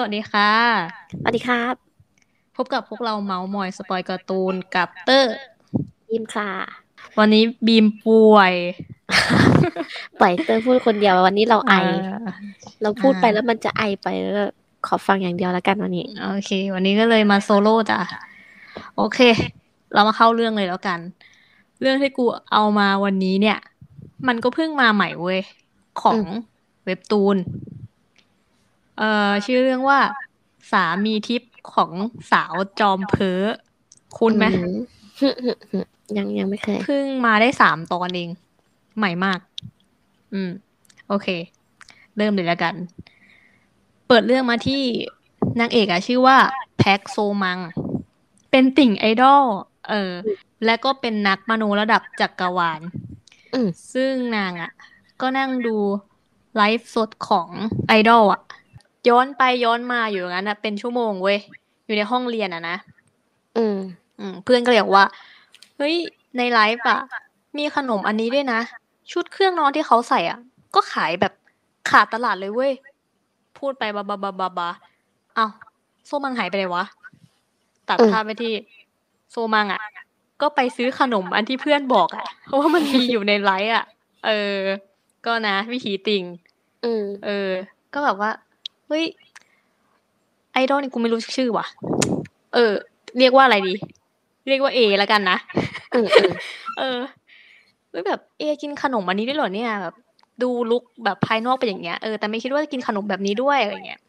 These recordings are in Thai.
สวัสดีค่ะ สวัสดีครับ พบกับพวกเราเม้าท์มอยสปอยล์การ์ตูนกับเตอร์บีมค่ะ วันนี้บีมป่วย ปล่อยเตอร์พูดคนเดียววันนี้เราไอาเราพูดไปอ่าแล้วมันจะไอไปแล้วก็ขอฟังอย่างเดียวแล้วกันวันนี้ โอเค วันนี้ก็เลยมาโซโล่จ้ะ โอเค เรามาเข้าเรื่องเลยแล้วกัน เรื่องที่กูเอามาวันนี้เนี่ย มันก็เพิ่งมาใหม่เว้ย ของเว็บตูน เอ่อชื่อเรื่องว่า สามีทิพย์ของสาวจอมเพ้อคุณไหมอืมยังยังไม่เคยเพิ่งมาได้สามตอนเอง ใหม่มาก อืม โอเค เริ่มเลยแล้วกัน เปิดเรื่องมาที่นางเอกอะชื่อว่า แพ็กโซมัง เป็นติ่งไอดอลเออ และก็เป็นนักมโนระดับจักรวาลอืมซึ่งนางอะก็นั่งดูไลฟ์สดของไอดอลอะ ย้อนไปย้อนมาอยู่อย่างนั้นอะเป็นชั่วโมงเว้ยอยู่ในห้องเรียนอะนะอืม อืม เพื่อนก็เลยบอกว่าเฮ้ยในไลฟ์อะ มีขนมอันนี้ด้วยนะ ชุดเครื่องนอนที่เขาใส่อะ ก็ขายแบบขาดตลาดเลยเว้ย พูดไปบาบาบาบาบาเอ้าโซมังหายไปไหนวะ ตัดอืมภาพไปที่โซมังอะ ก็ไปซื้อขนมอันที่เพื่อนบอกอะ เพราะว่ามันมีอยู่ในไลฟ์อะ เออ ก็นะ วิถีติ่งอืมเออ ก็แบบว่า เฮ้ยไอดอลนี่กูไม่รู้ชื่อว่ะ เออ เรียกว่าอะไรดี เรียกว่าเอแล้วกันนะอืมอืมเออเฮ้ยแบบเอกินขนมอันนี้ด้วยเหรอเนี่ยแบบดูลุกแบบภายนอกเป็นอย่างเงี้ยเออแต่ไม่คิดว่าจะกินขนมแบบนี้ด้วยอะไรเงี้ย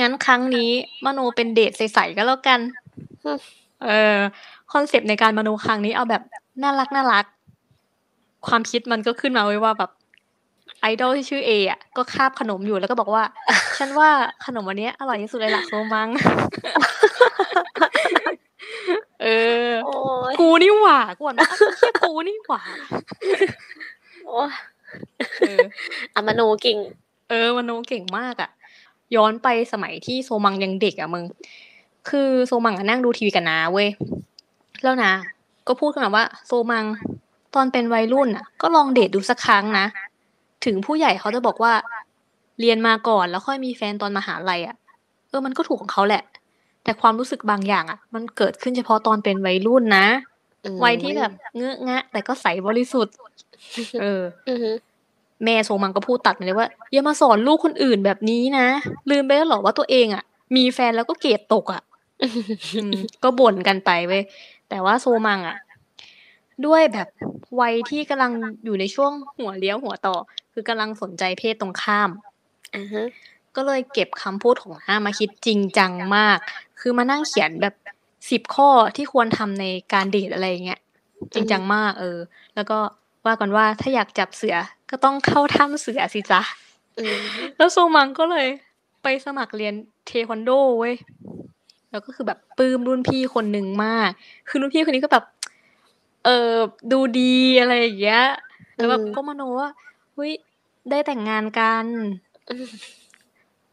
งั้นครั้งนี้มโนเป็นเดทใสๆก็แล้วกัน เออคอนเซปต์ในการมโนครั้งนี้เอาแบบน่ารักน่ารัก ความคิดมันก็ขึ้นมาเว้ยว่าแบบ ไอดอลที่ชื่อเออะก็คาบขนมอยู่แล้วก็บอกว่า ฉันว่าขนมวันนี้อร่อยที่สุดเลยล่ะโซมังเออโอ้ยกูนี่หว่ากูอ่านว่าอ้าวเฮียกูนี่หว่าโอ้ยเอออะมโนกิ่ง เออมโนเก่งมากอะย้อนไปสมัยที่โซมังยังเด็กอะมึง คือโซมังอะนั่งดูทีวีกันนะเว้ย แล้วนะ ก็พูดขึ้นมาว่า โซมังตอนเป็นวัยรุ่นอะก็ลองเดทดูสักครั้งนะ ถึงผู้ใหญ่เขาจะบอกว่า เรียนมาก่อนแล้วค่อยมีแฟนตอนมหาลัยอะเออมันก็ถูกของเขาแหละ แต่ความรู้สึกบางอย่างอะมันเกิดขึ้นเฉพาะตอนเป็นวัยรุ่นนะอืมวัยที่แบบเงอะงะ แต่ก็ใสบริสุทธิ์ เอออือฮึแม่โซมังก็พูดตัดมาเลยว่าอย่ามาสอนลูกคนอื่นแบบนี้นะ ลืมไปแล้วเหรอว่าตัวเองอะ มีแฟนแล้วก็เกรดตกอะอืมก็บ่นกันไปเว้ยแต่ว่าโซมังอะ ด้วยแบบวัยที่กำลังอยู่ในช่วงหัวเลี้ยวหัวต่อ คือกำลังสนใจเพศตรงข้ามอ่าฮะก็เลยเก็บคำพูดของห้ามาคิดจริงจังมาก คือมานั่งเขียนแบบสิบข้อที่ควรทำในการเดทอะไรอย่างเงี้ยจริงจังมากเออ แล้วก็ว่ากันว่าถ้าอยากจับเสือก็ต้องเข้าถ้ำเสือสิจ๊ะอืมแล้วโซมังก็เลยไปสมัครเรียนเทควันโดเว้ยแล้วก็คือแบบปลื้มรุ่นพี่คนหนึ่งมาก คือรุ่นพี่คนนี้ก็แบบ เออดูดีอะไรอย่างเงี้ย แล้วแบบก็มโนว่า เฮ้ยได้แต่งงานกัน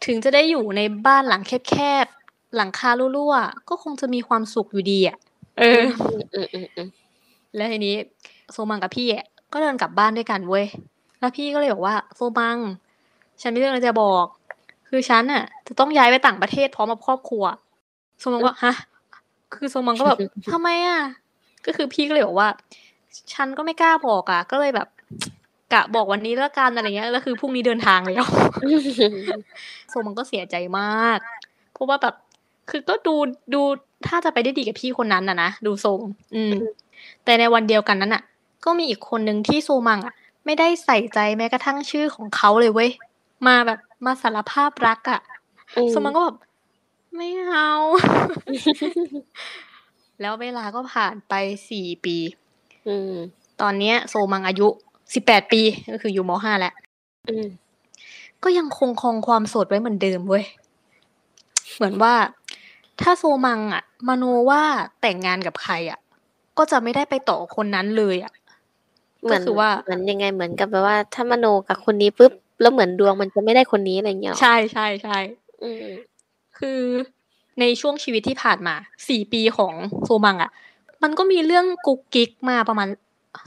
ถึงจะได้อยู่ในบ้านหลังแคบๆ หลังคารั่วๆ ก็คงจะมีความสุขอยู่ดีอะ เอออืมอืมอืมอืมแล้วทีนี้ โซมังกับพี่อะก็เดินกลับบ้านด้วยกันเว้ย แล้วพี่ก็เลยบอกว่า โซมัง ฉันมีเรื่องอะไรจะบอก คือฉันอะ จะต้องย้ายไปต่างประเทศพร้อมกับครอบครัว โซมังก็ฮะ คือโซมังก็แบบทำไมอะ ก็คือพี่ก็เลยบอกว่า ฉันก็ไม่กล้าบอกอะ ก็เลยแบบ กะบอกวันนี้แล้วกันอะไรเงี้ยแล้วคือพรุ่งนี้เดินทางแล้วโซมันก็เสียใจมาก เพราะว่าแบบ คือก็ดูดูถ้าจะไปได้ดีกับพี่คนนั้นนะนะดูทรงอืม แต่ในวันเดียวกันนั้นอะ ก็มีอีกคนหนึ่งที่โซมังอะ ไม่ได้ใส่ใจแม้กระทั่งชื่อของเขาเลยเว้ยมาแบบมาสารภาพรักอะอืมโซมังก็แบบไม่เอาแล้วเวลาก็ผ่านไปสี่ปีอืมตอนเนี้ย โซมังอายุ สิบแปดปีก็คืออยู่มห้าแล้วอืมก็ยังคงคงความโสดไว้เหมือนเดิมเว้ย เหมือนว่า ถ้าโซมังอะมโนว่าแต่งงานกับใครอะก็จะไม่ได้ไปต่อคนนั้นเลยอะเหมือนก็คือว่าเหมือนยังไงเหมือนกับแบบว่า ถ้ามโนกับคนนี้ปุ๊บแล้วเหมือนดวงมันจะไม่ได้คนนี้อะไรอย่างเงี้ยหรอใช่ใช่ใช่อืมคือในช่วงชีวิตที่ผ่านมาสี่ปีของโซมังอะมันก็มีเรื่องกุ๊กกิ๊กมาประมาณ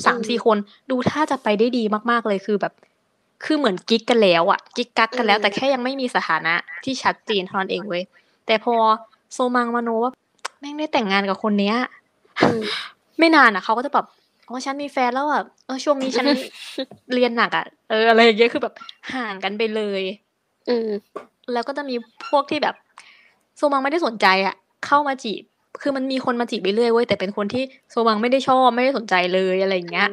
สามสี่คนดูท่าจะไปได้ดีมากๆเลยคือแบบ คือเหมือนกิ๊กกันแล้วอะกิ๊กกักกันแล้วอืมแต่แค่ยังไม่มีสถานะที่ชัดเจนเท่านั้นเองเว้ยแต่พอโซมังมโนว่าแม่งได้แต่งงานกับคนเนี้ยอืมไม่นานอะเขาก็จะแบบอ๋อฉันมีแฟนแล้วอะเออช่วงนี้ฉันเรียนหนักอะเอออะไรอย่างเงี้ยคือแบบห่างกันไปเลยอืมแล้วก็จะมีพวกที่แบบโซมังไม่ได้สนใจอะเข้ามาจีบ คือมันมีคนมาจีบไปเรื่อยเว้ยแต่เป็นคนที่โซมังไม่ได้ชอบไม่ได้สนใจเลยอะไรอย่างเงี้ย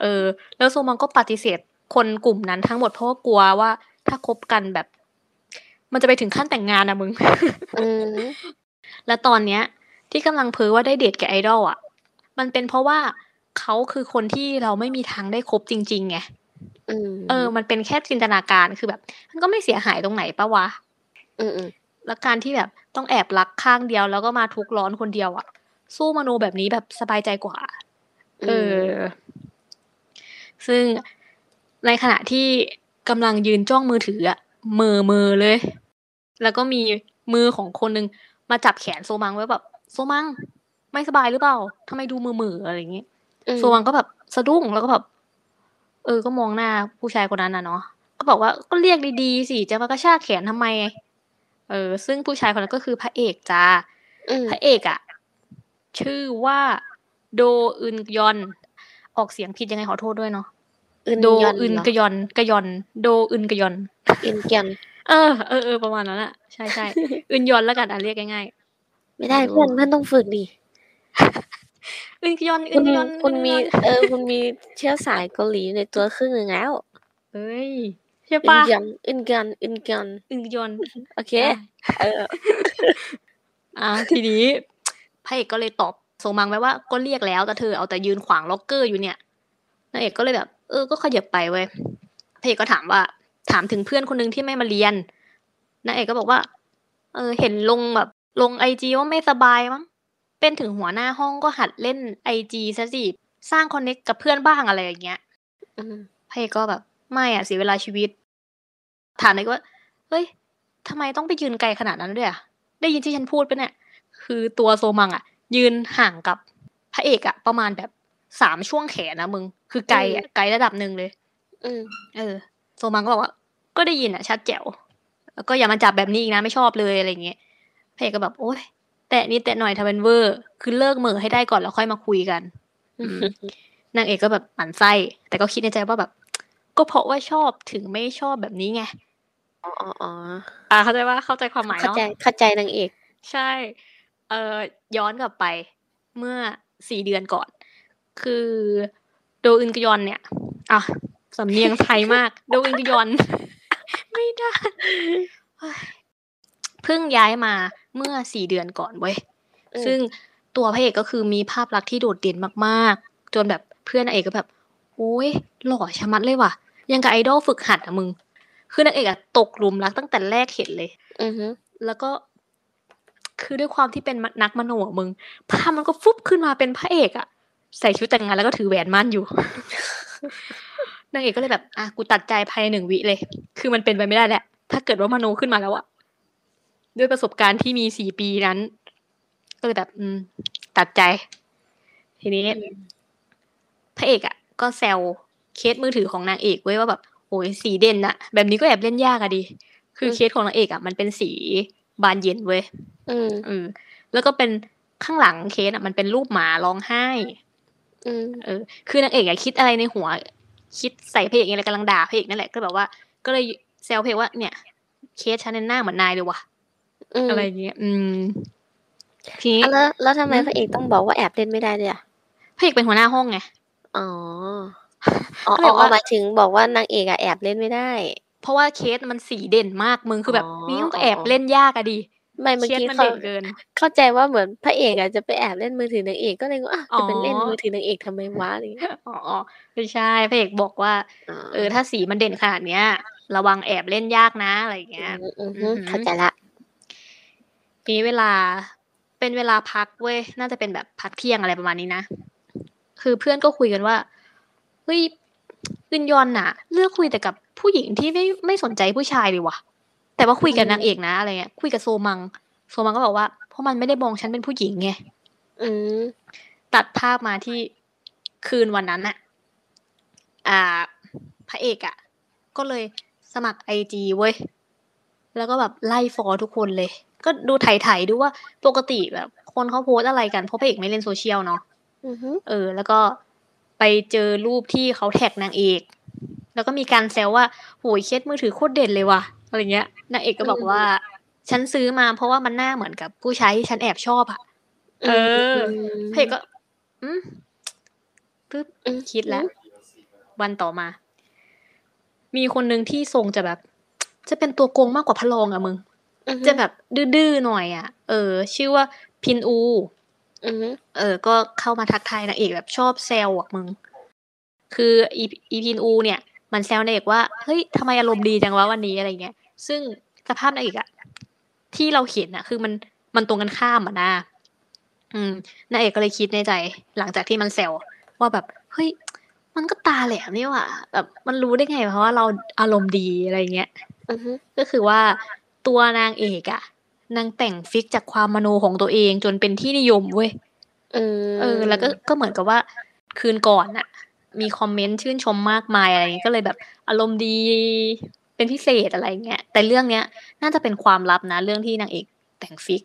เออ แล้วโซมังก็ปฏิเสธคนกลุ่มนั้นทั้งหมดเพราะว่ากลัวว่าถ้าคบกันแบบ มันจะไปถึงขั้นแต่งงานนะมึงอืมแล้วตอนเนี้ย ที่กำลังเพ้อว่าได้เดทกับไอดอลอะ มันเป็นเพราะว่าเขาคือคนที่เราไม่มีทางได้คบจริงๆไงอืมเออ มันเป็นแค่จินตนาการคือแบบ มันก็ไม่เสียหายตรงไหนปะวะ อืมอืม แล้วการที่แบบต้องแอบรักข้างเดียว แล้วก็มาทุกข์ร้อนคนเดียวอะสู้มโนแบบนี้แบบสบายใจกว่า เออ ซึ่งในขณะที่กำลังยืนจ้องมือถืออะเมือเมือเลย แล้วก็มีมือของคนนึงมาจับแขนโซมังไว้แบบโซมัง ไม่สบายหรือเปล่าทำไมดูมือมือๆอะไรอย่างเงี้ยอืมโซมังก็แบบสะดุ้งแล้วก็แบบเออ ก็มองหน้าผู้ชายคนนั้นน่ะเนาะ ก็บอกว่าก็เรียกดีๆสิ จะมากระชากแขนทำไม เออ ซึ่งผู้ชายคนนั้นก็คือพระเอกจ้าอืมพระเอกอะชื่อว่า โดอึนยอน ออกเสียงผิดยังไงขอโทษด้วยเนาะอึนโดยอนอึนเหรอกยอนกยอน โดอึนกยอนอึนยอนเออเออเออประมาณนั้นอะใช่ใช่อึนยอนแล้วกันอะเรียกง่ายไม่ได้เพื่อนเพื่อนต้องฝึกดิๆอึนกยอนอึคุนณกยอนคุณอึนกมียอนเออคุณมีเชื้อสายเกาหลีในตัวครึ่งหนึ่งแล้วเอ้ยใช่อึนปะยอนอึนยอนอึนยอนอึนกยอนโอเค เออ อะทีนี้พระเอกก็เลยตอบส่งมังไว้ว่าก็เรียกแล้วแต่เธอเอาแต่ยืนขวางล็อกเกอร์อยู่เนี่ยนางเอกก็เลยแบบ เออก็ขยับไปเว้ยพระเอกก็ถามว่า ถามถึงเพื่อนคนหนึงที่ไม่มาเรียนนางเอกก็บอกว่า เออ เห็นลงแบบลงไอจีว่าไม่สบายมั้งเป็นถึงหัวหน้าห้องก็หัดเล่นไอจีซะสิสร้างคอนเน็กกับเพื่อนบ้างอะไรอย่างเงี้ยอืมพระเอกก็แบบไม่อะเสียเวลาชีวิต ถามเลยว่าเฮ้ยทำไมต้องไปยืนไกลขนาดนั้นด้วยอะได้ยินที่ฉันพูดปะเนี่ย คือตัวโซมังอะยืนห่างกับพระเอกอะประมาณแบบสามช่วงแขนนะมึง คือไกลอะไกลระดับหนึ่งเลยอืมเออ โซมังก็บอกว่า ก็ได้ยินอะชัดแจ๋วแล้วก็อย่ามาจับแบบนี้อีกนะไม่ชอบเลยอะไรเงี้ยพระเอกก็แบบโอ๊ยแต่นิดแต่หน่อยทำเป็นเวอร์ คือเลิกเหม่อให้ได้ก่อนแล้วค่อยมาคุยกันอืมนางเอกก็แบบหมั่นไส้แต่ก็คิดในใจว่าแบบ ก็เพราะว่าชอบถึงไม่ชอบแบบนี้ไงอ๋ออ๋ออ๋ออ่าเข้าใจว่าเข้าใจความหมายเข้าเนาะใจเข้าใจนางเอก ใช่ เอ่อย้อนกลับไป เมื่อสี่เดือนก่อน คือโดอึนกยอนเนี่ยอะสำเนียงไทยมาก โดอึนกยอน ไม่ได้เฮ้ยเพิ่งย้ายมาเมื่อสี่เดือนก่อนเว้ยอืมซึ่งตัวพระเอกก็คือมีภาพลักษณ์ที่โดดเด่นมากๆ จนแบบเพื่อนนางเอกก็แบบโอ้ยหล่อชะมัดเลยว่ะ ยังกับไอดอลฝึกหัดอะมึง คือนางเอกอะตกหลุมรักตั้งแต่แรกเห็นเลย อือฮึแล้วก็ คือด้วยความที่เป็นนักมโนอะมึงภาพมันก็ฟุบขึ้นมาเป็นพระเอกอะใส่ชุดแต่งงานแล้วก็ถือแหวนมั่นอยู่นางเอกก็เลยแบบอะกูตัดใจภายในหนึ่งวิเลย คือมันเป็นไปไม่ได้แหละ ถ้าเกิดว่ามโนขึ้นมาแล้วอะด้วยประสบการณ์ที่มีสี่ปีนั้น ก็เลยแบบ อืม ตัดใจ ทีนี้พระเอกอะก็แซว เคสมือถือของนางเอกไว้ว่าแบบโอ้ยสีเด่นอะแบบนี้ก็แอบเล่นยากอะดิคือเคสของนางเอกอะมันเป็นสีบานเย็นเว้ยอืมเออแล้วก็เป็นข้างหลังเคสอะมันเป็นรูปหมาร้องไห้ อืมเออ คือนางเอกอะคิดอะไรในหัว คิดใส่พระเอกอะไรกำลังด่าพระเอกนั่นแหละก็แบบว่า ก็เลยแซวพระเอกว่าเนี่ย เคสฉันเนี่ยหน้าเหมือนนายเลยว่ะอืมอะไรอย่างเงี้ย อืม ทีนี้อะแล้วแล้วทำไมอืมพระเอกต้องบอกว่าแอบเล่นไม่ได้ด้วยอะพระเอกเป็นหัวหน้าห้องไง อ๋อ อ๋อก็เลยอ๋อว่า หมายถึงบอกว่านางเอกอะแอบเล่นไม่ได้ เพราะว่าเคสมันสีเด่นมากมึง คือแบบอ๋อนี่มันก็แอบเล่นยากอะดิ ไม่เมื่อเคสกี้มันเขา เด่นเกิน เข้าใจว่าเหมือนพระเอกอะจะไปแอบเล่นมือถือนางเอกก็เลยว่าอะจะไปเล่นอ๋อมือถือนางเอกทำไมวะอะไรอย่างเงี้ยอ๋ออ๋อไม่ใช่พระเอกบอกว่า อ๋อเออ ถ้าสีมันเด่นขนาดเนี้ย ระวังแอบเล่นยากนะ อะไรอย่างเงี้ยอืมอืมอือือมหือเข้าใจละทีนี้เวลาเป็นเวลาพักเว้ย น่าจะเป็นแบบพักเที่ยงอะไรประมาณนี้นะ คือเพื่อนก็คุยกันว่า เฮ้ยอึนยอนน่ะ เลือกคุยแต่กับผู้หญิงที่ไม่ไม่สนใจผู้ชายเลยว่ะ แต่ว่าคุยกับอืมนางเอกนะอะไรเงี้ยคุยกับโซมัง โซมังก็บอกว่าเพราะมันไม่ได้มองฉันเป็นผู้หญิงไงอืมตัดภาพมาที่คืนวันนั้นน่ะ อ่า พระเอกอะก็เลยสมัครไอจีเว้ย แล้วก็แบบไล่ฟอทุกคนเลย ก็ดูไถ่ๆดูว่าปกติแบบ คนเขาโพสอะไรกันเพราะพระเอกไม่เล่นโซเชียลเนาะอือฮึเออ แล้วก็ ไปเจอรูปที่เขาแท็กนางเอก แล้วก็มีการแซวว่าโหยเคสมือถือโคตรเด่นเลยว่ะอะไรเงี้ยนางเอกก็บอกว่า ฉันซื้อมาเพราะว่ามันหน้าเหมือนกับผู้ชายที่ฉันแอบชอบอะเออพระเอกก็อืมปึ๊บอืมคิดแล้ววันต่อมา มีคนหนึ่งที่ทรงจะแบบ จะเป็นตัวโกงมากกว่าพระรองอะมึงอือฮึจะแบบดื้อๆหน่อยอะเออ ชื่อว่าพินอู อือฮึเออ ก็เข้ามาทักทายนางเอกแบบชอบแซวอะมึง คืออีอีพินอู เนี่ย มันแซวนางเอกว่า เฮ้ยทำไมอารมณ์ดีจังวะวันนี้อะไรเงี้ย ซึ่งสภาพนางเอกอะที่เราเห็นอะคือมันมันตรงกันข้ามอะนะ อืมนางเอกก็เลยคิดในใจ หลังจากที่มันแซวว่าแบบ เฮ้ย มันก็ตาแหลมนี่หว่าแบบมันรู้ได้ไงเพราะว่าเราอารมณ์ดีอะไรเงี้ยอือฮึก็คือว่าตัวนางเอกอะ นางแต่งฟิกจากความมโนของตัวเองจนเป็นที่นิยมเว้ยอืมเออ แล้วก็ก็เหมือนกับว่าคืนก่อนน่ะ มีคอมเมนต์ชื่นชมมากมายอะไรอย่างเงี้ยก็เลยแบบอารมณ์ดีเป็นพิเศษอะไรเงี้ยแต่เรื่องเนี้ย น่าจะเป็นความลับนะ เรื่องที่นางเอกแต่งฟิก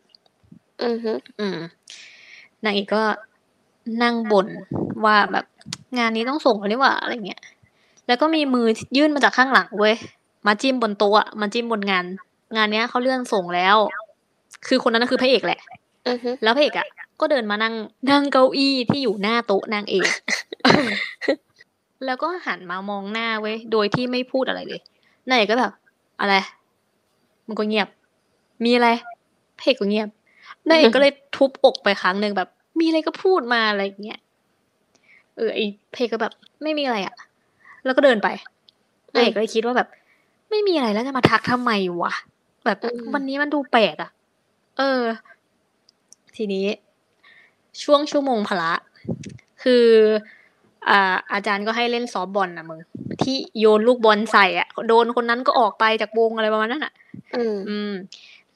อือฮึอืมนางเอกก็นั่งบ่นว่าแบบงานนี้ต้องส่งแล้วนี่หว่าอะไรเงี้ยแล้วก็มีมือยื่นมาจากข้างหลังเว้ยมาจิ้มบนโต๊ะอะมาจิ้มบนงาน งานเนี้ยเขาเลื่อนส่งแล้ว คือคนนั้นนะคือพระเอกแหละอือฮึแล้วพระเอกอะก็เดินมานั่งนั่งเก้าอี้ที่อยู่หน้าโต๊ะนางเอกแล้วก็หันมามองหน้าเว้ยโดยที่ไม่พูดอะไรเลยนางเอกก็แบบ อะไร มันก็เงียบ มีอะไรพระเอกก็เงียบนางเอกก็เลยทุบอกไปครั้งหนึ่งแบบ มีอะไรก็พูดมาอะไรอย่างเงี้ยเออไอพระเอกก็แบบ ไม่มีอะไรอะแล้วก็เดินไปนางเอกก็เลยคิดว่าแบบ ไม่มีอะไรแล้วจะมาทักทำไมวะแบบวันนี้มันดูแปลกอะ เออ ทีนี้ช่วงชั่วโมงพละ คืออ่าอาจารย์ก็ให้เล่นซอฟต์บอลนะมึง ที่โยนลูกบอลใส่อะ โดนคนนั้นก็ออกไปจากวงอะไรประมาณนั้นอะอืมอืม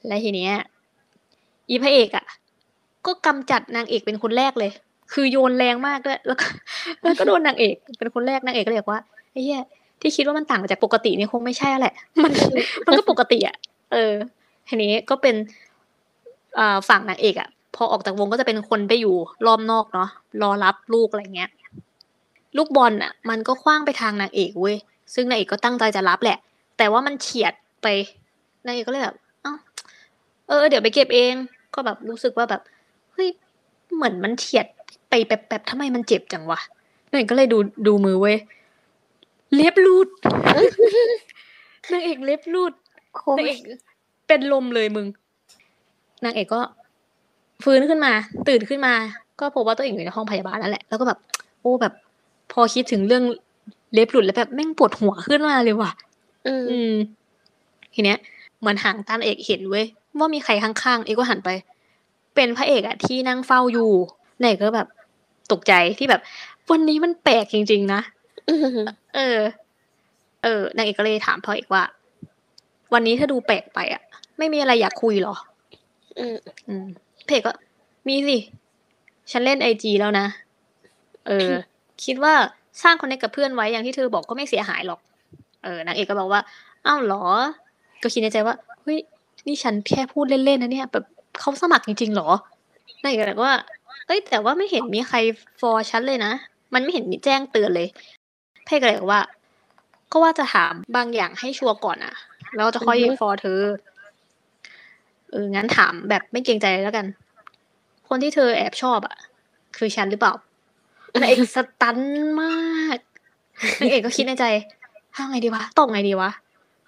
และทีเนี้ย อีพระเอกอะ ก็กำจัดนางเอกเป็นคนแรกเลย คือโยนแรงมากด้วยแล้วก็แล้วก็โดนนางเอก เป็นคนแรกนางเอกก็เลยบอกว่าไอ้เหี้ยที่คิดว่ามันต่างจากปกตินี่คงไม่ใช่แหละ มันมันก็ปกติอะ เออทีนี้ก็เป็นอ่า ฝั่งนางเอกอะพอออกจากวงก็จะเป็นคนไปอยู่รอบนอกเนาะรอรับลูกอะไรเงี้ย ลูกบอลอะมันก็คว้างไปทางนางเอกเว้ยซึ่งนางเอกก็ตั้งใจจะรับแหละ แต่ว่ามันเฉียดไปนางเอกก็เลยแบบเอ้าเออ เดี๋ยวไปเก็บเอง ก็แบบรู้สึกว่าแบบเฮ้ยเหมือนมันเฉียดไปแป๊บๆทำไมมันเจ็บจังวะนางเอกก็เลยดูดูมือเว้ยเล็บรูดนางเอกเล็บรูดโคนางเอกเป็นลมเลยมึง นางเอกก็ฟื้นขึ้นมา ตื่นขึ้นมา ก็พบว่าตัวเองอยู่ในห้องพยาบาลนั่นแหละแล้วก็แบบ โอ้แบบ พอคิดถึงเรื่องเล็บหลุดแล้วแบบแม่งปวดหัวขึ้นมาเลยว่ะ อืมอืมทีเนี้ยเหมือนห่างตานเอกเห็นเว้ยว่ามีใครข้างๆเอกก็หันไป เป็นพระเอกอะที่นั่งเฝ้าอยู่นายเอกก็แบบตกใจที่แบบ วันนี้มันแปลกจริง ๆ นะอืมเออ เออนางเอกก็เลยถามพ่อเอกว่า วันนี้ถ้าดูแปลกไปอะไม่มีอะไรอยากคุยเหรอ อืมอืมเพจก็มีสิ ฉันเล่นไอจีแล้วนะ เออ คิดว่าสร้างคอนเนคกับเพื่อนไว้อย่างที่เธอบอกก็ไม่เสียหายหรอก เออนางเอกก็บอกว่า อ้าวเหรอ ก็คิดในใจว่า เฮ้ย นี่ฉันแค่พูดเล่นๆนะเนี่ย แบบเขาสมัครจริงๆเหรอนางเอกก็เลยว่า เอ้ย แต่ว่าไม่เห็นมีใครฟอร์ฉันเลยนะ มันไม่เห็นมีแจ้งเตือนเลย เพจก็เลยบอกว่า ก็ว่าจะถามบางอย่างให้ชัวร์ก่อนอะแล้วจะค่อยฟอร์เธอ เอองั้นถามแบบไม่เกรงใจแล้วกัน คนที่เธอแอบชอบอะ คือฉันหรือเปล่านางเอกสตันมากนางเอกก็คิดในใจทำไงดีวะตอบไงดีวะ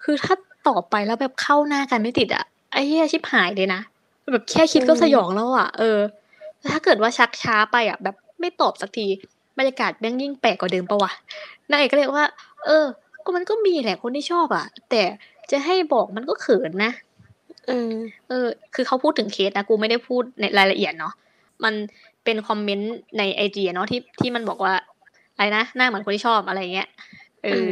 คือถ้าตอบไปแล้วแบบเข้าหน้ากันไม่ติดอะไอ้เหี้ยชิบหายเลยนะแบบแค่คิดก็สยองแล้วอะ เออถ้าเกิดว่าชักช้าไปอะ แบบไม่ตอบสักทีบรรยากาศแม่งยิ่งแปลกกว่าเดิมปะวะนางเอกก็เลยว่า เออ ก็มันก็มีแหละคนที่ชอบอะ แต่จะให้บอกมันก็เขินนะ อืมเออ คือเขาพูดถึงเคสนะ กูไม่ได้พูดในรายละเอียดเนาะ มันเป็นคอมเมนต์ในไอจีเนาะที่ที่มันบอกว่าอะไรนะ หน้าเหมือนคนที่ชอบอะไรเงี้ย เออ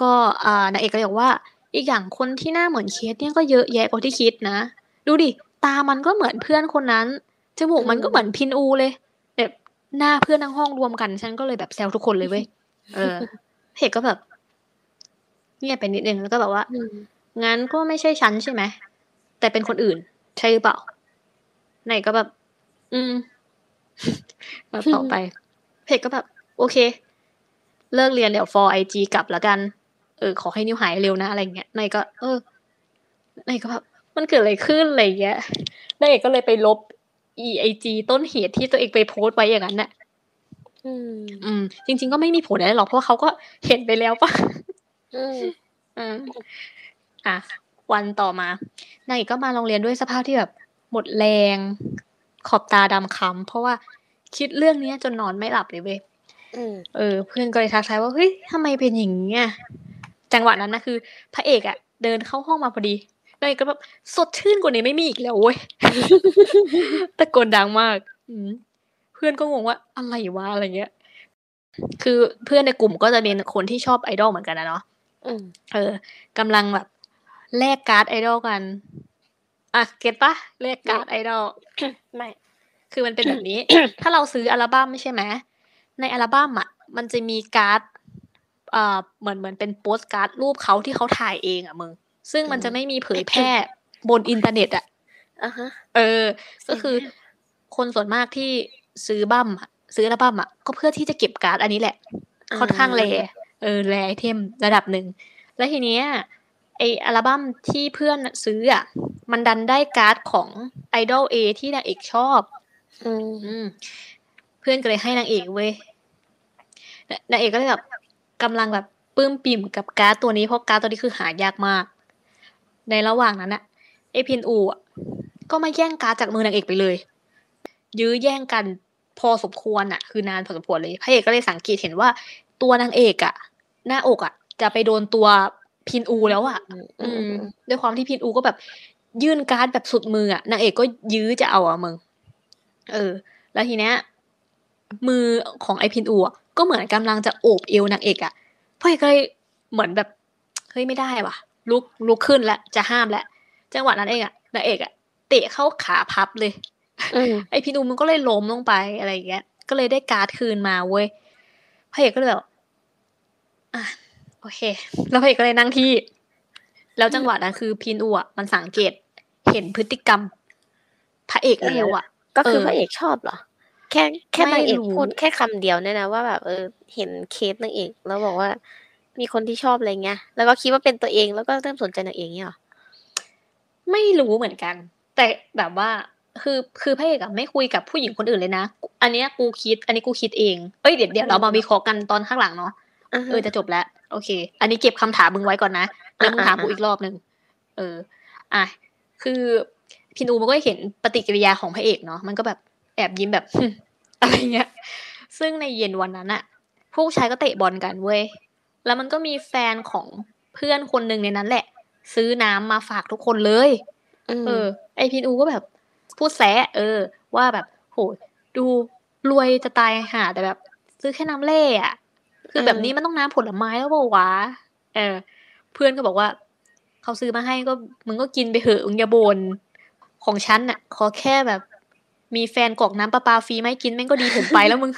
ก็อ่านางเอกก็เลยบอกว่า อีกอย่างคนที่หน้าเหมือนเคสเนี่ยก็เยอะแยะกว่าที่คิดนะ ดูดิ ตามันก็เหมือนเพื่อนคนนั้น จมูกมันก็เหมือนพินอูเลย แบบหน้าเพื่อนทั้งห้องรวมกัน ฉันก็เลยแบบแซวทุกคนเลยเว้ย เออเพจก็แบบเงียบไปนิดนึงแล้วก็แบบว่าอืมงั้นก็ไม่ใช่ฉันใช่ไหม แต่เป็นคนอื่น ใช่หรือเปล่าไหนก็แบบ อืมแล้วต่อไปเพจก็แบบ โอเค เลิกเรียนเดี๋ยว for IG กลับแล้วกัน เออ ขอให้นิวหายเร็วนะอะไรเงี้ยนายก็ เออนายก็แบบมันเกิดอะไรขึ้นอะไรเงี้ยนายเอกก็เลยไปลบ EIG ต้นเหตุที่ตัวเองไปโพสต์ไว้อย่างนั้นน่ะ อืม อืม จริง ๆ ก็ไม่มีผลอะไรหรอกเพราะว่าเขาก็เห็นไปแล้วปะอืมอืมอะ วันต่อมานางเอกก็มาโรงเรียนด้วยสภาพที่แบบหมดแรงขอบตาดำคล้ำเพราะว่าคิดเรื่องเนี้ยจนนอนไม่หลับเลยเว้ยอืมเออ เพื่อนก็เลยทักทายว่าเฮ้ยทำไมเป็นอย่างนี้อะจังหวะนั้นนะคือ พระเอกอะเดินเข้าห้องมาพอดีนางเอกก็แบบสดชื่นกว่านี้ไม่มีอีกแล้วเว้ยตะโกนดังมากอืมเพื่อนก็งงว่าอะไรวะอะไรเงี้ย คือเพื่อนในกลุ่มก็จะเป็นคนที่ชอบไอดอลเหมือนกันนะเนาะอืมเออกำลังแบบ แลกการ์ดไอดอลกัน อะ get ปะแลกการ์ดไอดอลไม่คือมันเป็นแบบนี้ ถ้าเราซื้ออัลบั้มใช่ไหมในอัลบั้มอะมันจะมีการ์ดอ่าเหมือนเหมือนเป็นโปสการ์ดรูปเขาที่เขาถ่ายเองอะมึง ซึ่งมันจะไม่มีเผยแพร่บนอินเทอร์เน็ตอะอะฮะเออ ก็คือคนส่วนมากที่ซื้อบั้มอะซื้ออัลบั้มอะก็เพื่อที่จะเก็บการ์ดอันนี้แหละ ค่อนข้าง rare เออ rare item ระดับหนึ่ง แล้วทีเนี้ย ไออัลบั้มที่เพื่อนซื้ออะมันดันได้การ์ดของไอดอล A ที่นางเอกชอบ อืมอืมเพื่อนก็เลยให้นางเอกเว้ยนนางเอกก็เลยแบบกำลังแบบปลื้มปริ่มกับการ์ดตัวนี้เพราะการ์ดตัวนี้คือหายากมาก ในระหว่างนั้นอะไอพินอูอะก็มาแย่งการ์ดจากมือนางเอกไปเลย ยื้อแย่งกันพอสมควรอะคือนานพอสมควรเลยพระเอกก็เลยสังเกตเห็นว่าตัวนางเอกอะหน้าอกอะจะไปโดนตัว พินอูแล้วอะอืมอือืมมด้วยความที่พินอูก็แบบ ยื่นการ์ดแบบสุดมืออะนางเอกก็ยื้อจะเอาอะมึง เออ แล้วทีเนี้ยมือของไอพินอูอะก็เหมือนกำลังจะโอบเอวนางเอกอะพ่อเอกก็เลยเหมือนแบบเฮ้ยไม่ได้ว่ะ ลุกลุกขึ้นแล้วจะห้ามแล้วจังหวะนั้นเองอะนางเอกอะเตะเข้าขาพับเลยอืมไอพินอูมันก็เลยล้มลงไปอะไรอย่างเงี้ย ก็เลยได้การ์ดคืนมาเว้ยพระเอกก็เลยแบบอะ โอเค แล้วพระเอกก็เลยนั่งที่ แล้วจังหวะนั้นคือพินอูอะมันสังเกตเห็นพฤติกรรม พระเอกแล้วอะ ก็คือเออพระเอกชอบเหรอ แค่แค่ไม่นางเอกรู้พูดแค่คำเดียวเนี่ยนะว่าแบบเออเห็นเคสนางเอก แล้วบอกว่า มีคนที่ชอบอะไรเงี้ยแล้วก็คิดว่าเป็นตัวเองแล้วก็เริ่มสนใจนางเอกเนี่ยเหรอไม่รู้เหมือนกัน แต่แบบว่าคือคือพระเอกอะไม่คุยกับผู้หญิงคนอื่นเลยนะ อันเนี้ยกูคิด อันนี้กูคิดเอง เอ้ยเดี๋ยวเดี๋ยวเรามาวิเคราะห์กันตอนข้างหลังเนาะอ่าฮะ เออจะจบแล้วโอเค อันนี้เก็บคำถามมึงไว้ก่อนนะแล้วมึงถามอ่ากูอีกรอบหนึ่งเออ อะคือพินูมันก็เห็นปฏิกิริยาของพระเอกเนาะมันก็แบบแอบยิ้มแบบอะไรเงี้ย ซึ่งในเย็นวันนั้นอะพวกชายก็เตะบอลกันเว้ยแล้วมันก็มีแฟนของเพื่อนคนหนึ่งในนั้นแหละ ซื้อน้ำมาฝากทุกคนเลยมเออ ไอพินูก็แบบพูดแซะเออ ว่าแบบโหดูรวยจะตายห่าแต่แบบ ซื้อแค่น้ำเล่อะ คือแบบนี้มันต้องน้ำผลไม้แล้วเปล่าวะเออ เพื่อนก็บอกว่าเขาซื้อมาให้ก็มึงก็กินไปเถอะมึงอย่าบนของฉันน่ะ ขอแค่แบบ มีแฟนกรอกน้ำประปาฟรีไหมาให้กินแม่งก็ดีผมไปแล้วมึง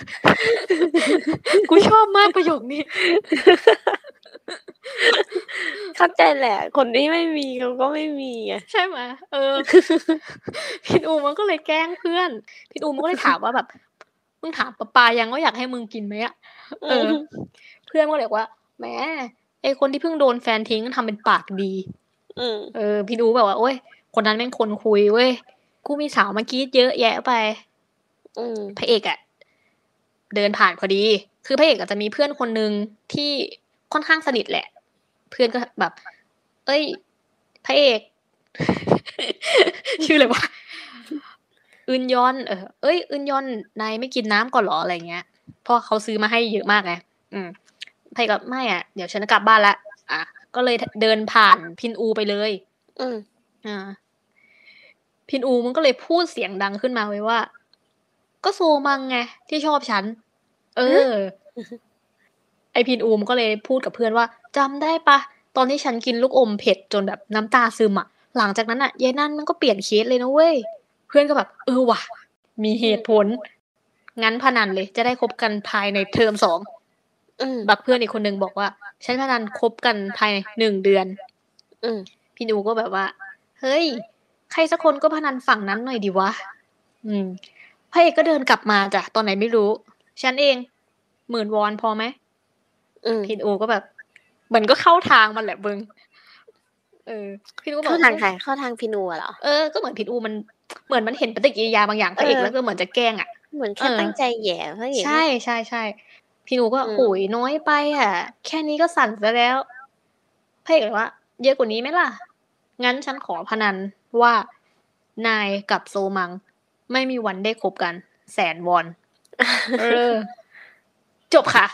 กูชอบมากประโยคนี้เข้าใจแหละ คนที่ไม่มีเขาก็ไม่มีไงใช่ไหมเออพินอูมันก็เลยแกล้งเพื่อนพินอูมันก็เลยถามว่าแบบ มึงถามปาปายังว่าอยากให้มึงกินไหมอะเออ เพื่อนก็เลยบอกว่าแหมไอคนที่เพิ่งโดนแฟนทิ้งทำเป็นปากดีอืมเออ พี่ดูแบบว่าโอ้ยคนนั้นแม่งคนคุยเว้ยกูมีสาวมากรีดเยอะแยะไปอืมพระเอกอะเดินผ่านพอดี คือพระเอกอาจจะมีเพื่อนคนหนึ่งที่ค่อนข้างสนิทแหละ เพื่อนก็แบบ เอ้ย พระเอก ชื่ออะไรวะ อึนยอน เออ เอ้ยอึนยอนนายไม่กินน้ำก่อนเหรออะไรเงี้ยเพราะเขาซื้อมาให้เยอะมากไงอืมพระเอกก็ไม่อะ เดี๋ยวฉันจะกลับบ้านละ อะ ก็เลยเดินผ่านพินอูไปเลย อืมอ่า พินอูมันก็เลยพูดเสียงดังขึ้นมาไว้ว่า ก็โซมังไงที่ชอบฉัน เออ ไอพินอูมันก็เลยพูดกับเพื่อนว่าจำได้ปะ ตอนที่ฉันกินลูกอมเผ็ดจนแบบน้ำตาซึมอะหลังจากนั้นอะยายนั่นมันก็เปลี่ยนเคสเลยนะเว้ย เพื่อนก็แบบเออว่ะ มีเหตุผล งั้นพนันเลย จะได้คบกันภายในเทอมสองอืมแบบเพื่อนอีกคนนึงบอกว่าใช้พนันคบกันภายในหนึ่งเดือน อืมพี่นูก็แบบว่า เฮ้ย ใครสักคนก็พนันฝั่งนั้นหน่อยดีวะ อืมพระเอกก็เดินกลับมาจ้ะตอนไหนไม่รู้ ฉันเองหมื่นวอนพอไหมอืมพี่นูก็แบบเหมือนก็เข้าทางมันแหละมึง เออพี่นูก็บอกเข้าทางใครเข้าทางพี่นัวเหรอเออก็เหมือนพี่นูมันเหมือนมันเห็นปฏิกิริยาบางอย่างพระเอกเออแล้วก็เหมือนจะแกล้งอะเหมือนแค่เออตั้งใจแหย่พระเอกใช่ใช่ใช่พี่หนูก็อืมโหยน้อยไปอะ แค่นี้ก็สั่นซะแล้วพระเอกบอกว่า เยอะกว่านี้ไหมล่ะ งั้นฉันขอพนันว่านายกับโซมัง ไม่มีวันได้คบกัน แสนวอนเออ จบค่ะ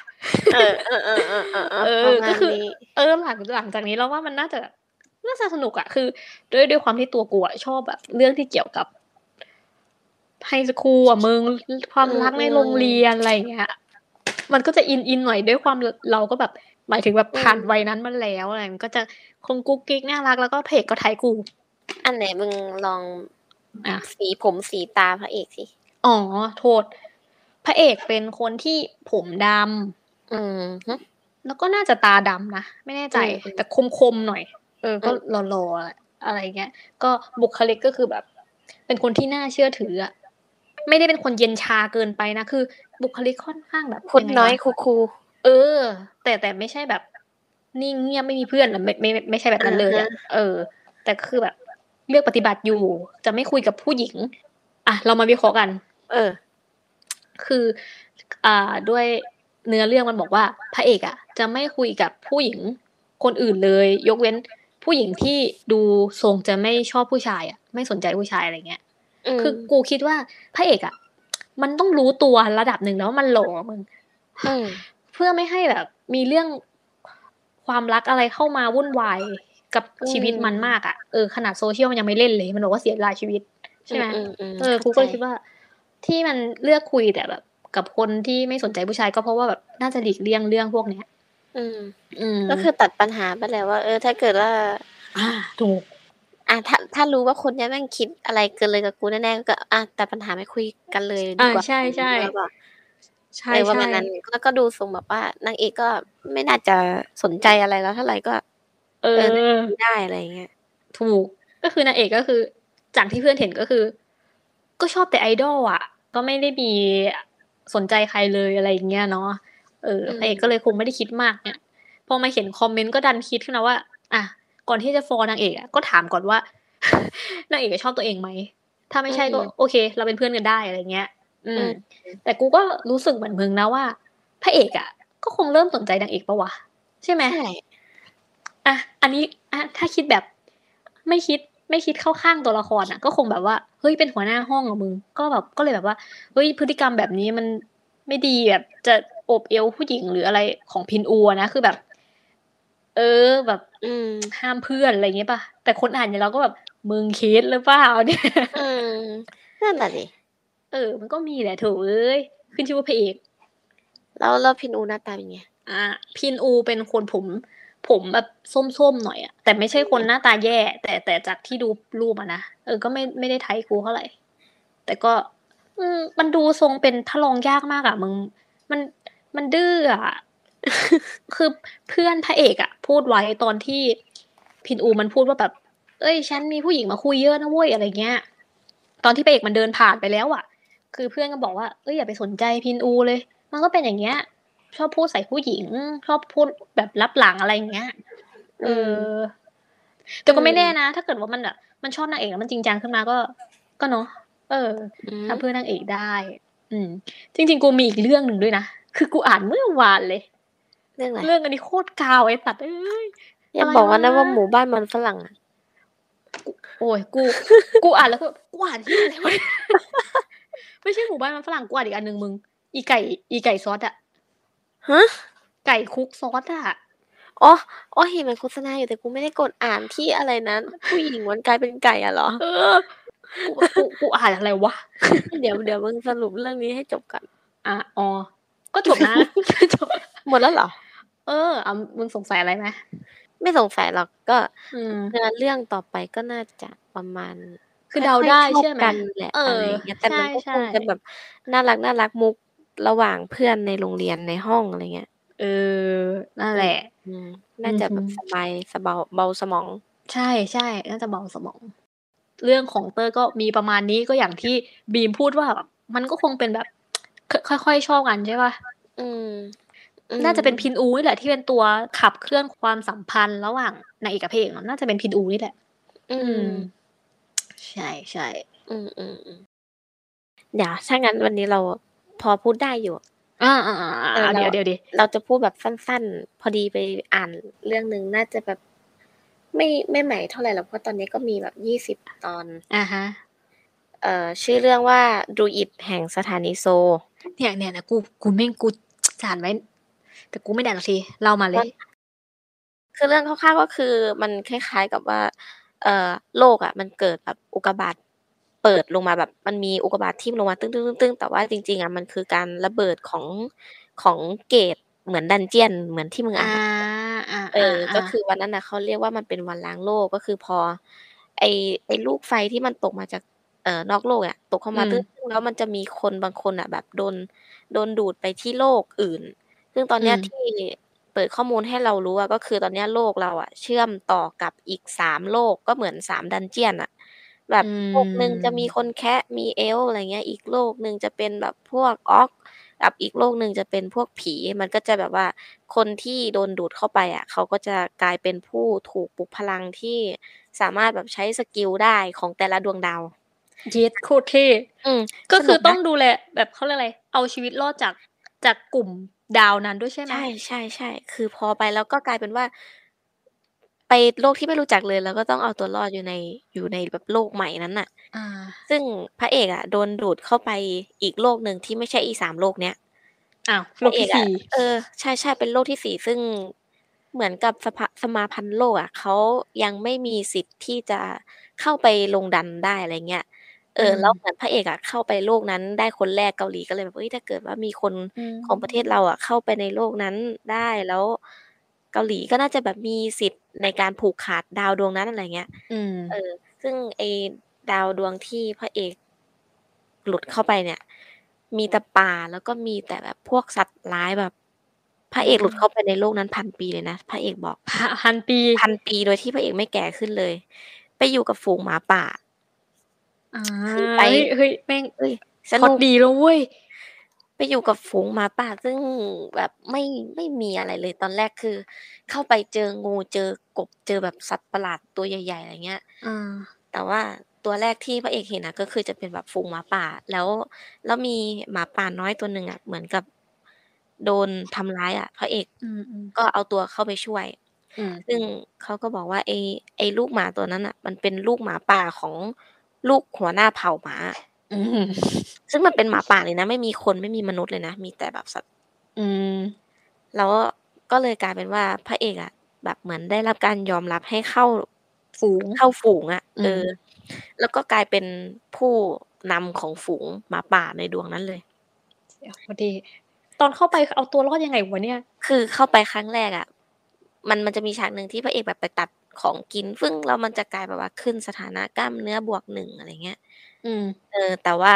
เออเออเออเออเออเออประมาก็ณคือนี้เออหลังหลังจากนี้เราว่ามันน่าจะ น่าจะสนุกอะคือ ด้วยด้วยความที่ตัวกูอะชอบแบบ เรื่องที่เกี่ยวกับhigh school อะมึงความรักในโรงเรียนอะไรอย่างเงี้ยมันก็จะอินอินหน่อยด้วยความเราก็แบบ หมายถึงแบบผ่านวัยนั้นมาแล้วอะไรมันก็จะคงกุ๊กกิ๊กน่ารักแล้วก็พระเอกก็ type กู อันไหนมึงลองอะสีผมสีตาพระเอกสิอ๋อโทษ พระเอกเป็นคนที่ผมดำอืมฮึแล้วก็น่าจะตาดำนะ ไม่แน่ใจอืมแต่คมๆหน่อย เออ ก็อืมหล่อๆอะไรเงี้ย ก็บุคลิกก็คือแบบ เป็นคนที่น่าเชื่อถืออะไม่ได้เป็นคนเย็นชาเกินไปนะคือ บุคลิกค่อนข้างแบบพูดงไงวะน้อยคูคูเออ แต่แต่ไม่ใช่แบบนิ่งเงียบไม่มีเพื่อนหรือไม่ไม่ไม่ไม่ใช่แบบนั้นเลยอะเออ แต่ก็คือแบบเลือกปฏิบัติอยู่ จะไม่คุยกับผู้หญิง อะ เรามาวิเคราะห์กัน เออ คือ อ่าด้วยเนื้อเรื่องมันบอกว่า พระเอกอะ จะไม่คุยกับผู้หญิงคนอื่นเลย ยกเว้น ผู้หญิงที่ดูทรงจะไม่ชอบผู้ชายอะ ไม่สนใจผู้ชายอะไรเงี้ยอืมคือกูคิดว่าพระเอกอะ มันต้องรู้ตัวระดับหนึ่งแล้วว่ามันหล่อมึงอืมเพื่อไม่ให้แบบ มีเรื่องความรักอะไรเข้ามาวุ่นวายกับอืมชีวิตมันมากอะเออขนาดโซเชียลมันยังไม่เล่นเลย มันบอกว่าเสียรายชีวิตใช่ไหมอือืมเออกูก็เลยคิดว่า ที่มันเลือกคุยแต่แบบ กับคนที่ไม่สนใจผู้ชายก็เพราะว่าแบบน่าจะหลีกเลี่ยงเรื่องพวกเนี้ย อืม อืม ก็คือตัดปัญหาไปแล้วว่า เออ ถ้าเกิดว่า อ่า ถูก อะถ้าถ้ารู้ว่าคนเนี้ยแม่งคิดอะไรเกินเลยกับกูแน่ๆก็ อะตัดปัญหาไม่คุยกันเลยดีอ่ากว่าใช่ใช่แล้วก็ใช่เออว่าใช่มันนั้นแล้วก็ดูทรงแบบว่านางเอกก็ไม่น่าจะสนใจอะไรแล้วเท่าไหร่ก็ เอเออไม่ได้อะไรอย่างเงี้ยถูกก็คือนางเอกก็คือ จากที่เพื่อนเห็นก็คือ ก็ชอบแต่ไอดอลอะ ก็ไม่ได้มีสนใจใครเลยอะไรอย่างเงี้ยเนาะ เอออืมพระเอกก็เลยคงไม่ได้คิดมากเนี่ย พอมาเห็นคอมเมนต์ก็ดันคิดขึ้นมาว่า อะ ก่อนที่จะฟอร์นางเอกอะก็ถามก่อนว่านางเอกชอบตัวเองไหม ถ้าไม่ใช่ก็โอเค เราเป็นเพื่อนกันได้อะไรเงี้ย อืม แต่กูก็รู้สึกเหมือนมึงนะว่าพระเอกอะ ก็คงเริ่มสนใจนางเอกปะวะใช่ไหมใช่อะ อันนี้อะถ้าคิดแบบไม่คิดไม่คิดเข้าข้างตัวละครอะ ก็คงแบบว่าเฮ้ยเป็นหัวหน้าห้องเหรอมึง ก็แบบก็เลยแบบว่าเฮ้ยพฤติกรรมแบบนี้มันไม่ดีแบบจะโอบเอวผู้หญิงหรืออะไรของพินอัวนะคือแบบ เออแบบ อืม ห้ามเพื่อนอะไรอย่างเงี้ยป่ะแต่คนอ่านอย่างเราก็แบบมึงคิดหรือเปล่าเนี่ยอืมนั่นแหละดิเออ มันก็มีแหละโถูเอ้ยขึ้นชื่อว่าพระเอกแล้วแล้วพินอูหน้าตาเป็นไงอะพินอูเป็นคนผม ผมแบบส้มๆหน่อยอะแต่ไม่ใช่คนหน้าตาแย่ แต่แต่จากที่ดูรูปอะนะเออก็ไม่ไม่ได้ไทยกูเท่าไหร่แต่ก็ อืมมันดูทรงเป็นทะลองยากมากอะมึง มัน มันดื้ออะคือเพื่อนพระเอกอะพูดไว้ตอนที่พินอูมันพูดว่าแบบ เอ้ย ฉันมีผู้หญิงมาคุยเยอะนะเว้ยอะไรเงี้ย ตอนที่พระเอกมันเดินผ่านไปแล้วอะคือเพื่อนก็บอกว่าเอ้ยอย่าไปสนใจพินอูเลย มันก็เป็นอย่างเงี้ย ชอบพูดใส่ผู้หญิง ชอบพูดแบบรับหลังอะไรอย่างเงี้ยเออแต่ก็ไม่แน่นะ ถ้าเกิดว่ามันแบบมันชอบนางเอกแล้วมันจริงจังขึ้นมาก็ ก็เนาะ เอออืมทำเพื่อนางเอกได้ อืม จริง ๆ กูมีอีกเรื่องหนึ่งด้วยนะ คือกูอ่านเมื่อวานเลย เรื่องอะไรเรื่องอันนี้โคตรกาวไอ้สัตว์เอ้ยอย่าอะไรบอกว่านะวะว่าหมู่บ้านมันฝรั่งอะโอ้ยกู กูอ่านแล้วก็กูอ่านที่อะไรวะไม่ใช่หมู่บ้านมันฝรั่งกูอ่านอีกอันหนึ่งมึง อีไก่ อีไก่ซอสอะฮะไก่คุกซอสอะอ๋อ อ๋อเห็นมันโฆษณาอยู่แต่กูไม่ได้กดอ่านที่อะไรนั้นผู้หญิงมันกลายเป็นไก่อะเหรอเออ กูกูกูอ่านอะไรวะ เดี๋ยวเดี๋ยวมึงสรุปเรื่องนี้ให้จบก่อนอะอ๋อก็จบนะจบหมดแล้วเหรอ เออเอามึงสงสัยอะไรไหมไม่สงสัยหรอกก็อืมเนื้อเรื่องต่อไปก็น่าจะประมาณ คือเดาได้ค่อยๆใช่ไหมกันแหละเออออะไรอย่างเงี้ยแต่มันก็ใช่คงใช่จะแบบน่ารักน่ารักมุกระหว่างเพื่อนในโรงเรียนในห้องอะไรเงี้ยเออนั่นแหละอืมน่าจะแบบสบายสเบาเบาสมอง ใช่ๆน่าจะเบาสมอง เรื่องของเต้ยก็มีประมาณนี้ก็อย่างที่บีมพูดว่าแบบมันก็คงเป็นแบบคค่อยๆชอบกันใช่เปล่า?อืมอืน่าจะเป็นพิมนอูนี่แหละที่เป็นตัวขับเคลื่อนความสัมพันธ์ระหว่างนางเอกกับพระเอกเนาะน่าจะเป็นพินอูนี่แหละ อือืมมใช่ๆอืมๆๆเดี๋ยวถ้างั้นวันนี้เราพอพูดได้อยู่อาเออๆๆๆเรเดี๋ยวๆๆเราจะพูดแบบสั้น ๆ พอดีไปอ่านเรื่องหนึ่งน่าจะแบบ ไม่ไม่ใหม่เท่าไรหรอกเพราะตอนนี้ก็มีแบบ20ตอนอะฮะเอ่อชื่อเรื่องว่า Druid แห่งสถานีโซลเนี่ยๆๆกูกูแม่งกูจะอ่านไว้ แต่กูไม่ได้อ่านสักทีเล่ามาเลมันยคือเรื่องคร่าวๆก็คือมันคล้ายๆกับว่า เอ่อโลกอะมันเกิดแบบอุกกาบาตเปิดลงมาแบบมันมีอุกกาบาตทิ่มลงมาตึ้งๆๆๆแต่ว่าจริงๆอะมันคือการระเบิดของของเกตเหมือน Dungeon เหมือนที่มึงอาอ่านอา เออ ก็ๆๆคือวันนั้นน่ะเขาเรียกว่ามันเป็นวันล้างโลกก็คือพอ ไอ้ไอ้ลูกไฟที่มันตกมาจากเอ่อนอกโลกอะตกเข้าอืมาตึ้มงๆแล้วมันจะมีคนบางคนน่ะ แบบโดนโดนดูดไปที่โลกอื่น ซึ่งตอนอืเนี้ยมที่เปิดข้อมูลให้เรารู้อะก็คือตอนเนี้ยโลกเราอะเชื่อมต่อกับอีก3โลกก็เหมือน3 Dungeon อะแบอืบโลกหนึ่งจะมีมคนแคะมี Elf อะไรเงี้ย อีกโลกหนึ่งจะเป็นแบบพวก Orc กั บอีกโลกหนึ่งจะเป็นพวกผี มันก็จะแบบว่าคนที่โดนดูดเข้าไปอะเขาก็จะกลายเป็นผู้ถูกปลุกพลังที่สามารถแบบใช้สกิลได้ของแต่ละดวงดาวเย็ดโคตรเท่อืมก็สคืนุอกนต้อะงดูแลแบบเขาเรียกอะไร เอาชีวิตรอดจากจากกลุ่มดาวนั้นด้วยใช่ไหม?ใช่ๆๆคือพอไปแล้วก็กลายเป็นว่า ไปโลกที่ไม่รู้จักเลย แล้วก็ต้องเอาตัวรอดอยู่ในอยู่ในแบบโลกใหม่นั้นน่ะ อา ซึ่งพระเอกอะโดนดูดเข้าไปอีกโลกหนึ่งที่ไม่ใช่อี3โลกเนี้ย อ้าวพโลระกเอที่กสอะี่ เออ ใช่ๆเป็นโลกที่4ซึ่งเหมือนกับสภาสมาพันธ์โลกอะเขายังไม่มีสิทธิ์ที่จะเข้าไปลงดันได้ อะไรเงี้ย เออือแล้วม เหมือนพระเอกอะเข้าไปโลกนั้นได้คนแรก เกาหลีก็เลยแบบ เฮ้ย ถ้าเกิดว่ามีคนอืของประเทศม เราอะเข้าไปในโลกนั้นได้ แล้ว เกาหลีก็น่าจะแบบมีสิทธิ์ในการผูกขาดดาวดวงนั้นอะไรเงี้ยอืมเออ ซึ่งไอ้ดาวดวงที่พระเอกหลุดเข้าไปเนี่ย มีแต่ป่าแล้วก็มีแต่แบบพวกสัตว์ร้ายแบบ พระเอกหลุดเข้าไปในโลกนั้น1,000ปีเลยนะพระเอกบอกพ1,000ปี1,000ปีโดยที่พระเอกไม่แก่ขึ้นเลย ไปอยู่กับฝูงหมาป่าอาคือไปเฮ้ยเฮ้ยแม่งเฮ้ยสพล็อตนุกดีแล้วเว้ยไป อยู่กับฝูงหมาป่า ซึ่งแบบไม่ ไม่มีอะไรเลย ตอนแรกคือเข้าไปเจองู เจอกบ เจอแบบสัตว์ประหลาดตัวใหญ่ ๆ อะไรเงี้ย อา แต่ว่าตัวแรกที่พระเอกเห็นอะ ก็คือจะเป็นแบบฝูงหมาป่า แล้ว แล้วมีหมาป่าน้อยตัวหนึ่งอะ เหมือนกับโดนทำร้ายอะ พระเอกอืม ๆ ก็เอาตัวเข้าไปช่วย อืม ซึ่งเขาก็บอกว่า ไอ้ ไอ้ลูกหมาตัวนั้นน่ะ มันเป็นลูกหมาป่าของลูกหัวหน้าเผ่าหมาอืม ซึ่งมันเป็นหมาป่าเลยนะ ไม่มีคนไม่มีมนุษย์เลยนะ มีแต่แบบสัตว์อืม แล้วก็เลยกลายเป็นว่าพระเอกอะแบบเหมือนได้รับการยอมรับให้เข้าฝูงเข้าฝูงอะอืเอมอแล้วก็กลายเป็นผู้นำของฝูงหมาป่าในดวงนั้นเลยเดี๋ยวโคตรเท่ตอนเข้าไปเอาตัวรอดยังไงวะเนี่ย?คือเข้าไปครั้งแรกอะมันมันจะมีฉากหนึ่งที่พระเอกแบบไปตัดของกินซึ่งแล้วมันจะกลายแบบว่าขึ้นสถานะกล้ามเนื้อบวก1อะไรเงี้ย อืม เออ แต่ว่า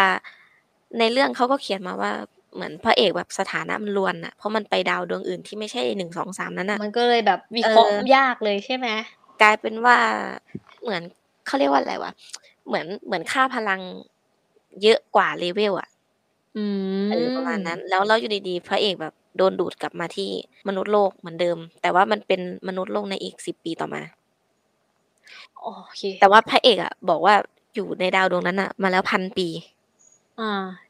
ในเรื่องเขาก็เขียนมาว่า เหมือนพระเอกแบบสถานะมันรวนน่ะ เพราะมันไปดาวดวงอื่นที่ไม่ใช่1 2 3นั้นน่ะ มันก็เลยแบบวิเอเคราะห์อยากเลยใช่ไหม?กลายเป็นว่าเหมือนเขาเรียกว่าอะไรวะ เหมือนเหมือนค่าพลังเยอะกว่า level อะอืเออประมาณนั้นมแล้วแล้วอยู่ดีๆพระเอกแบบโดนดูดกลับมาที่มนุษย์โลกเหมือนเดิม แต่ว่ามันเป็นมนุษย์โลกในอีก10ปีต่อมาโอเค แต่ว่าพระเอกอะบอกว่า อยู่ในดาวดวงนั้นน่ะมาแล้ว1,000ปีอา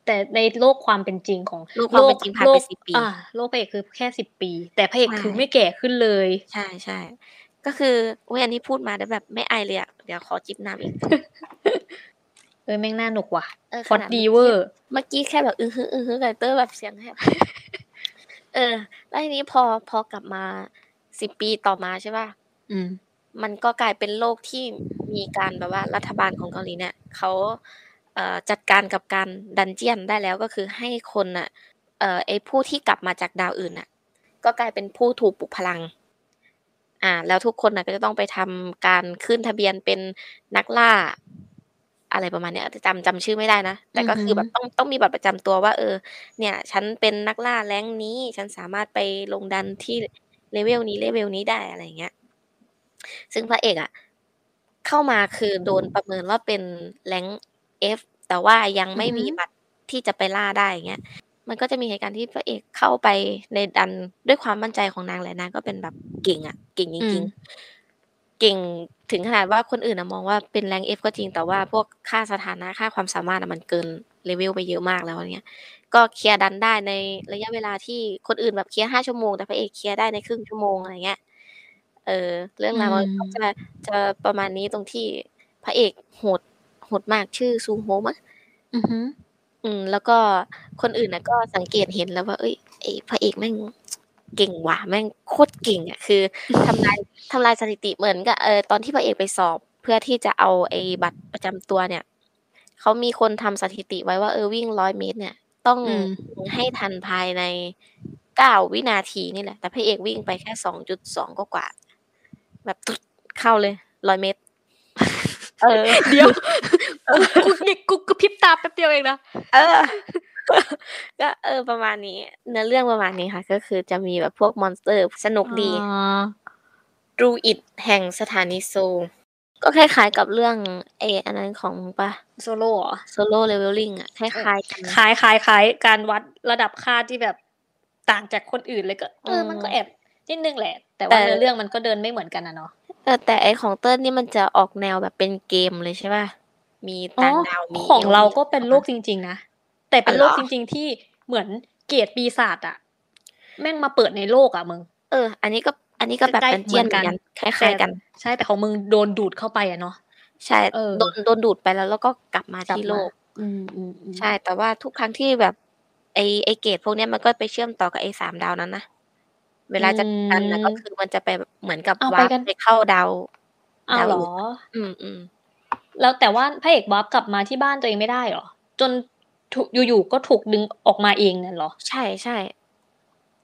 แต่ในโลกความเป็นจริงของโลกความเป็นจริงผ่านโลไปก10ปีอาโลกพระเอกคือแค่10ปี แต่พระเอกใช่คือไม่แก่ขึ้นเลย ใช่ๆก็คืออุ๊ยอันนี้พูดมาแล้วแบบไม่ไอเลยอะเดี๋ยวขอจิบน้ำอีกเออแม่งน่าหนุกว่ะเออพล็อตขนาดดีเมื่อเวกี้อร์เมื่อกี้แค่แบบอือฮึๆกับเต้ยแบบเสียงแหบเออ แล้วทีนี้พอพอกลับมา10ปีต่อมาใช่เปล่าอืม มันก็กลายเป็นโลกที่มีการแบบว่ารัฐบาลของเกาหลีเนี่ยเขาเอ่อจัดการกับการ Dungeon ได้แล้วก็คือให้คนน่ะเอ่อไอ้ผู้ที่กลับมาจากดาวอื่นน่ะ ก็กลายเป็นผู้ถูกปลุกพลัง อ่า แล้วทุกคนน่ะก็จะต้องไปทำการขึ้นทะเบียนเป็นนักล่า อะไรประมาณเนี้ยจำจำชื่อไม่ได้นะ แต่ก็คือแบบต้องต้องมีบัตรประจำตัวว่า เออ เนี่ย ฉันเป็นนักล่าแรงนี้ ฉันสามารถไปลงดันที่เลเวลนี้เลเวลนี้ได้อะไรเงี้ย ซึ่งพระเอกอะเข้ามาคือโดนประเมินว่าเป็นrank F แต่ว่ายังไม่มีบัตรที่จะไปล่าได้อย่างเงี้ย มันก็จะมีเหตุการณ์ที่พระเอกเข้าไปในดันด้วยความมั่นใจของนางแหละนางก็เป็นแบบเก่งอะเก่งจริงๆเก่งถึงขนาดว่าคนอื่นมองว่าเป็น rank F ก็จริงแต่ว่าพวกค่าสถานะค่าความสามารถมันเกินเลเวลไปเยอะมากแล้วเนี้ยก็เคลียร์ดันได้ในระยะเวลาที่คนอื่นแบบเคลียร์ห้าชั่วโมงแต่พระเอกเคลียร์ได้ในครึ่งชั่วโมงอะไรเงี้ย เออ เรื่องราวมันก็จะจะประมาณนี้ตรงที่พระเอกโหดโหดมากชื่อซูโฮมะอือฮึอืม แล้วก็คนอื่นน่ะก็สังเกตเห็นแล้วว่า เอ้ยไอ้พระเอกแม่งเก่งว่ะแม่งโคตรเก่งอะคือทำลายทำลายสถิติเหมือนกับเออตอนที่พระเอกไปสอบเพื่อที่จะเอาไอ้บัตรประจำตัวเนี่ยเขามีคนทำสถิติไว้ว่าเออวิ่งร้อยเมตร เนี่ย ต้องให้ทันภายในเก้าวินาทีนี่แหละ แต่พระเอกวิ่งไปแค่สองจุดสองก็กว่า แบบตุ๊ดเข้าเลยร้อยเมตร เออ เดี๋ยวกูกูกูพริบตาแป๊บเดียวเองนะเออ ก็เออประมาณนี้เนื้อเรื่องประมาณนี้ค่ะ ก็คือจะมีแบบพวก monster สนุกดีรูอิดแห่งสถานีโซ ก็คล้ายๆกับเรื่องเออันนั้นของปะ Solo Solo Leveling อะคล้ายๆกันคล้ายคล้ายคล้ายการวัดระดับค่าที่แบบต่างจากคนอื่นเลยก็เออมันก็แอบนิดนึงแหละ แต่ว่าเรื่องมันก็เดินไม่เหมือนกันนะเนาะเออแต่ไอของเติ้ลนี่มันจะออกแนวแบบเป็นเกมเลยใช่ป่ะมีต่างดาวมีของเราก็เป็นโลกจริง ๆ นะแต่เป็นโลกจริง ๆ ที่เหมือนเกียรติปีศาจอะแม่งมาเปิดในโลกอะมึง เออ อันนี้ก็อันนี้ก็แบบเป็นเจียนกันคล้ายๆกัน ใช่แต่ของมึงโดนดูดเข้าไปอะเนาะใช่โดนโดนดูดไปแล้วแล้วก็กลับมาที่โลก อืมอืมใช่แต่ว่าทุกครั้งที่แบบไอไอ gate พวกนี้มันก็ไปเชื่อมต่อกับไอสามดาวนั้นนะ เวลาจะกันนะก็คือมันจะไปเหมือนกับ warp ไปเข้าดาวอ้าวเหรอ อืมอืมแล้วแต่ว่าพระเอก warp กลับมาที่บ้านตัวเองไม่ได้เหรอ จนถูกอยู่ๆก็ถูกดึงออกมาเองนั่นเหรอ ใช่ใช่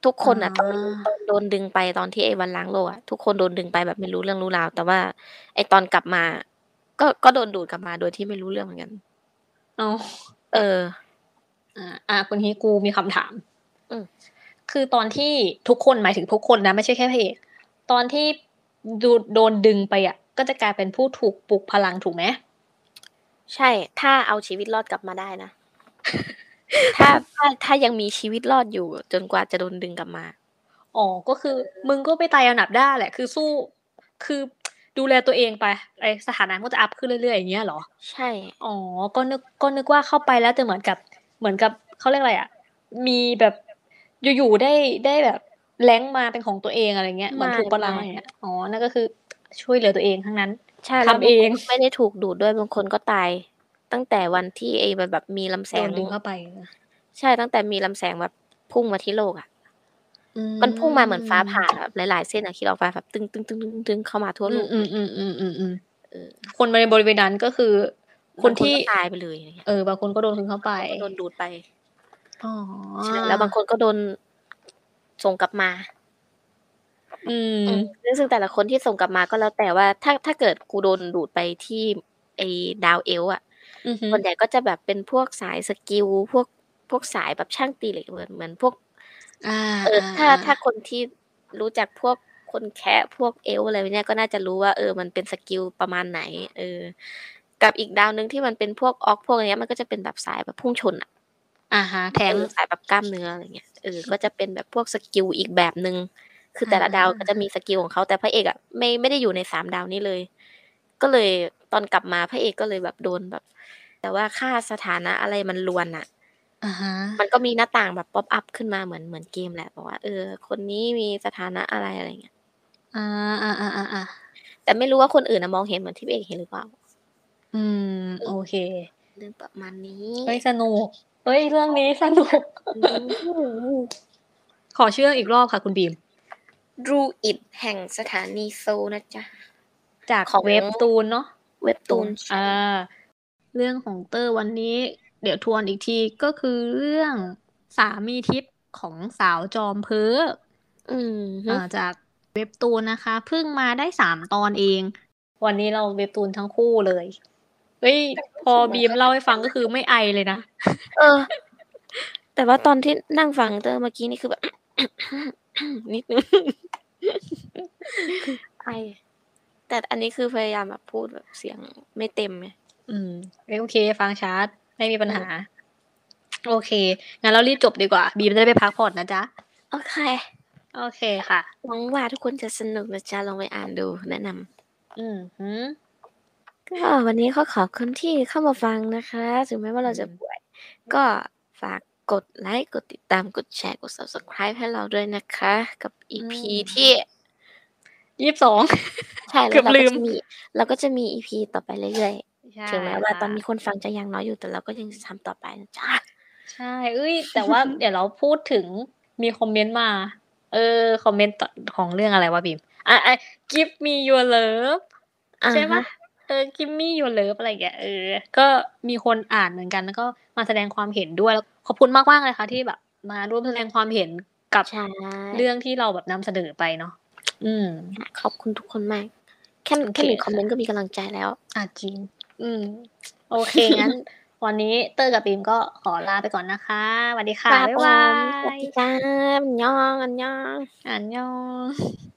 ทุกคนอะตอนโดนดึงไปตอนที่ไอ้วันล้างโลกอะทุกคนโดนดึงไปแบบไม่รู้เรื่องรู้ราว แต่ว่า ไอ้ตอนกลับมา ก็ก็โดนดูดกลับมาโดยที่ไม่รู้เรื่องเหมือนกันอ๋อเออ อ่า อ่าคนนี้กูมีคำถามอืม คือตอนที่ทุกคนหมายถึงทุกคนนะไม่ใช่แค่พระเอกตอนที่ดูโดนดึงไปอะ ก็จะกลายเป็นผู้ถูกปลุกพลังถูกไหมใช่ ถ้าเอาชีวิตรอดกลับมาได้นะ ถ้าถ้าถ้ายังมีชีวิตรอดอยู่ จนกว่าจะโดนดึงกลับมา อ๋อ ก็คือ มึงก็ไปตายอันดับได้แหละ คือสู้ คือดูแลตัวเองไป ไอสถานะก็จะอัพขึ้นเรื่อยๆอย่างเงี้ยเหรอ ใช่ อ๋อ ก็นึก ก็นึกว่าเข้าไปแล้วจะเหมือนกับ เหมือนกับเขาเรียกอะไรอะ มีแบบ อยู่ๆได้ได้แบบแรงมาเป็นของตัวเองอะไรเงี้ยเหมือนถูกพลังอย่างเงี้ยอ๋อนั่นก็คือช่วยเหลือตัวเองทั้งนั้นใช่ทำเองไม่ได้ถูกดูดด้วยบางคนก็ตาย ตั้งแต่วันที่ไอ้แบบมีลำแสงดึงเข้าไปใช่ตั้งแต่มีลำแสงแบบพุ่งมาที่โลกอะมันพุ่งมาเหมือนฟ้าผ่าแบบหลายๆเส้นอะคิดออกไปแบบตึงตึงตึงตึงตึงเข้ามาทั่วโลกอืมอืมอืมอืมอืมคนในบริเวณนั้นก็คือ คนที่ตายไปเลย เออบางคนก็โดนถึงเข้าไปโดนดูดไป อ๋อแล้วบางคนก็โดนส่งกลับมา อืมซึ่งแต่ละคนที่ส่งกลับมาก็แล้วแต่ว่า ถ้าถ้าเกิดกูโดนดูดไปที่ไอ้ดาวเอลอะส่วนใหญ่ก็จะแบบเป็นพวกสาย skill พวกพวกสายแบบช่างตีเหล็กเหมือนเหมือนพวกเออถ้าถ้าคนที่รู้จักพวกคนแคระพวกเอลอะไรเนี้ยก็น่าจะรู้ว่าเออมันเป็น skill ประมาณไหน เออ กับอีกดาวนึงที่มันเป็นพวก orc พวกเนี้ยมันก็จะเป็นแบบสายแบบพุ่งชนอะ อ่าฮะแทงสายแบบกล้ามเนื้ออะไรเงี้ยเออก็จะเป็นแบบพวก skill อีกแบบหนึ่งคือแต่ละดาวก็จะมี skill ของเขาแต่พระเอกอะไม่ไม่ได้อยู่ในสามดาวนี้เลย ก็เลยตอนกลับมาพระเอกก็เลยแบบโดนแบบ แต่ว่าค่าสถานะอะไรมันรวนอะมันก็มีหน้าต่างแบบ pop up ขึ้นมาเหมือนเหมือนเกมแหละบอกว่าเออ คนนี้มีสถานะอะไรอะไรเงี้ยอ่าอ่าอ่าอ่าแต่ไม่รู้ว่าคนอื่นมองเห็นเหมือนที่พระเอกเห็นหรือเปล่า อืม โอเค เรื่องประมาณนี้เฮ้ยสนุก เฮ้ยเรื่องนี้สนุก ขอชื่ออีกรอบค่ะคุณบีมรูอิดแห่งสถานีโซนะจ๊ะ จากของเว็บตูนเนาะเว็บตูนอ่าเรื่องของเตอร์วันนี้ เดี๋ยวทวนอีกทีก็คือเรื่องสามีทิพย์ของสาวจอมเพ้ออืมอ่าจากเว็บตูนนะคะเพิ่งมาได้สามตอนเอง วันนี้เราเว็บตูนทั้งคู่เลยอ เฮ้ย พอบีมเล่าให้ฟังก็คือไม่ไอเลยนะ เออ แต่ว่าตอนที่นั่งฟังเตอร์เมื่อกี้นี่คือแบบนิดนึงคือไอ แต่อันนี้คือพยายามแบบพูดแบบเสียงไม่เต็มไงอืมโอเค ฟังชัดไม่มีปัญหา โอเค งั้นเรารีบจบดีกว่า บีมจะได้ไปพักผ่อนนะจ๊ะ โอเค โอเคค่ะ หวังว่าทุกคนจะสนุกนะจ๊ะ ลองไปอ่านดูแนะนำอืมหืม ก็วันนี้ก็ขอบคุณที่เข้ามาฟังนะคะ ถึงแม้ว่าเราจะอืมป่วย ก็ฝากกดไลค์ กดติดตาม กดแชร์ กด subscribe ให้เราด้วยนะคะ กับ EP ที่ยี่สิบสองใช่เกืแล้วอบเราลืก็มจะมีเราก็จะมี EP ต่อไปเรื่อยใช่ๆถึงแม้ว่าค่ะตอนนี้คนฟังจะยังน้อยอยู่แต่เราก็ยังจะทำต่อไปนะจ๊ะใช่เอ้ย แต่ว่าเดี๋ยวเราพูดถึงมีคอมเมนต์มา เออ คอมเมนต์ของเรื่องอะไรวะบีมอะอะ give me your love ใช่ไหม อ่าฮะเออ give me your love อะไรอย่างเงี้ยเออ ก็มีคนอ่านเหมือนกันแล้วก็มาแสดงความเห็นด้วย แล้วขอบคุณมากๆเลยค่ะที่แบบ มาร่วมแสดงความเห็นกับใช่เรื่องที่เราแบบนำเสนอไปเนาะอืม ขอบคุณทุกคนมาก แค่โอเคแค่หนึ่งคอมเมนต์ก็มีกำลังใจแล้ว อะจริง อืม โอเคงั้น วันนี้เตอร์กับบีมก็ขอลาไปก่อนนะคะสวัสดีค่ะครับบ๊ายบาผมสวัสยดีจ้าอันยองอันยองอันยอง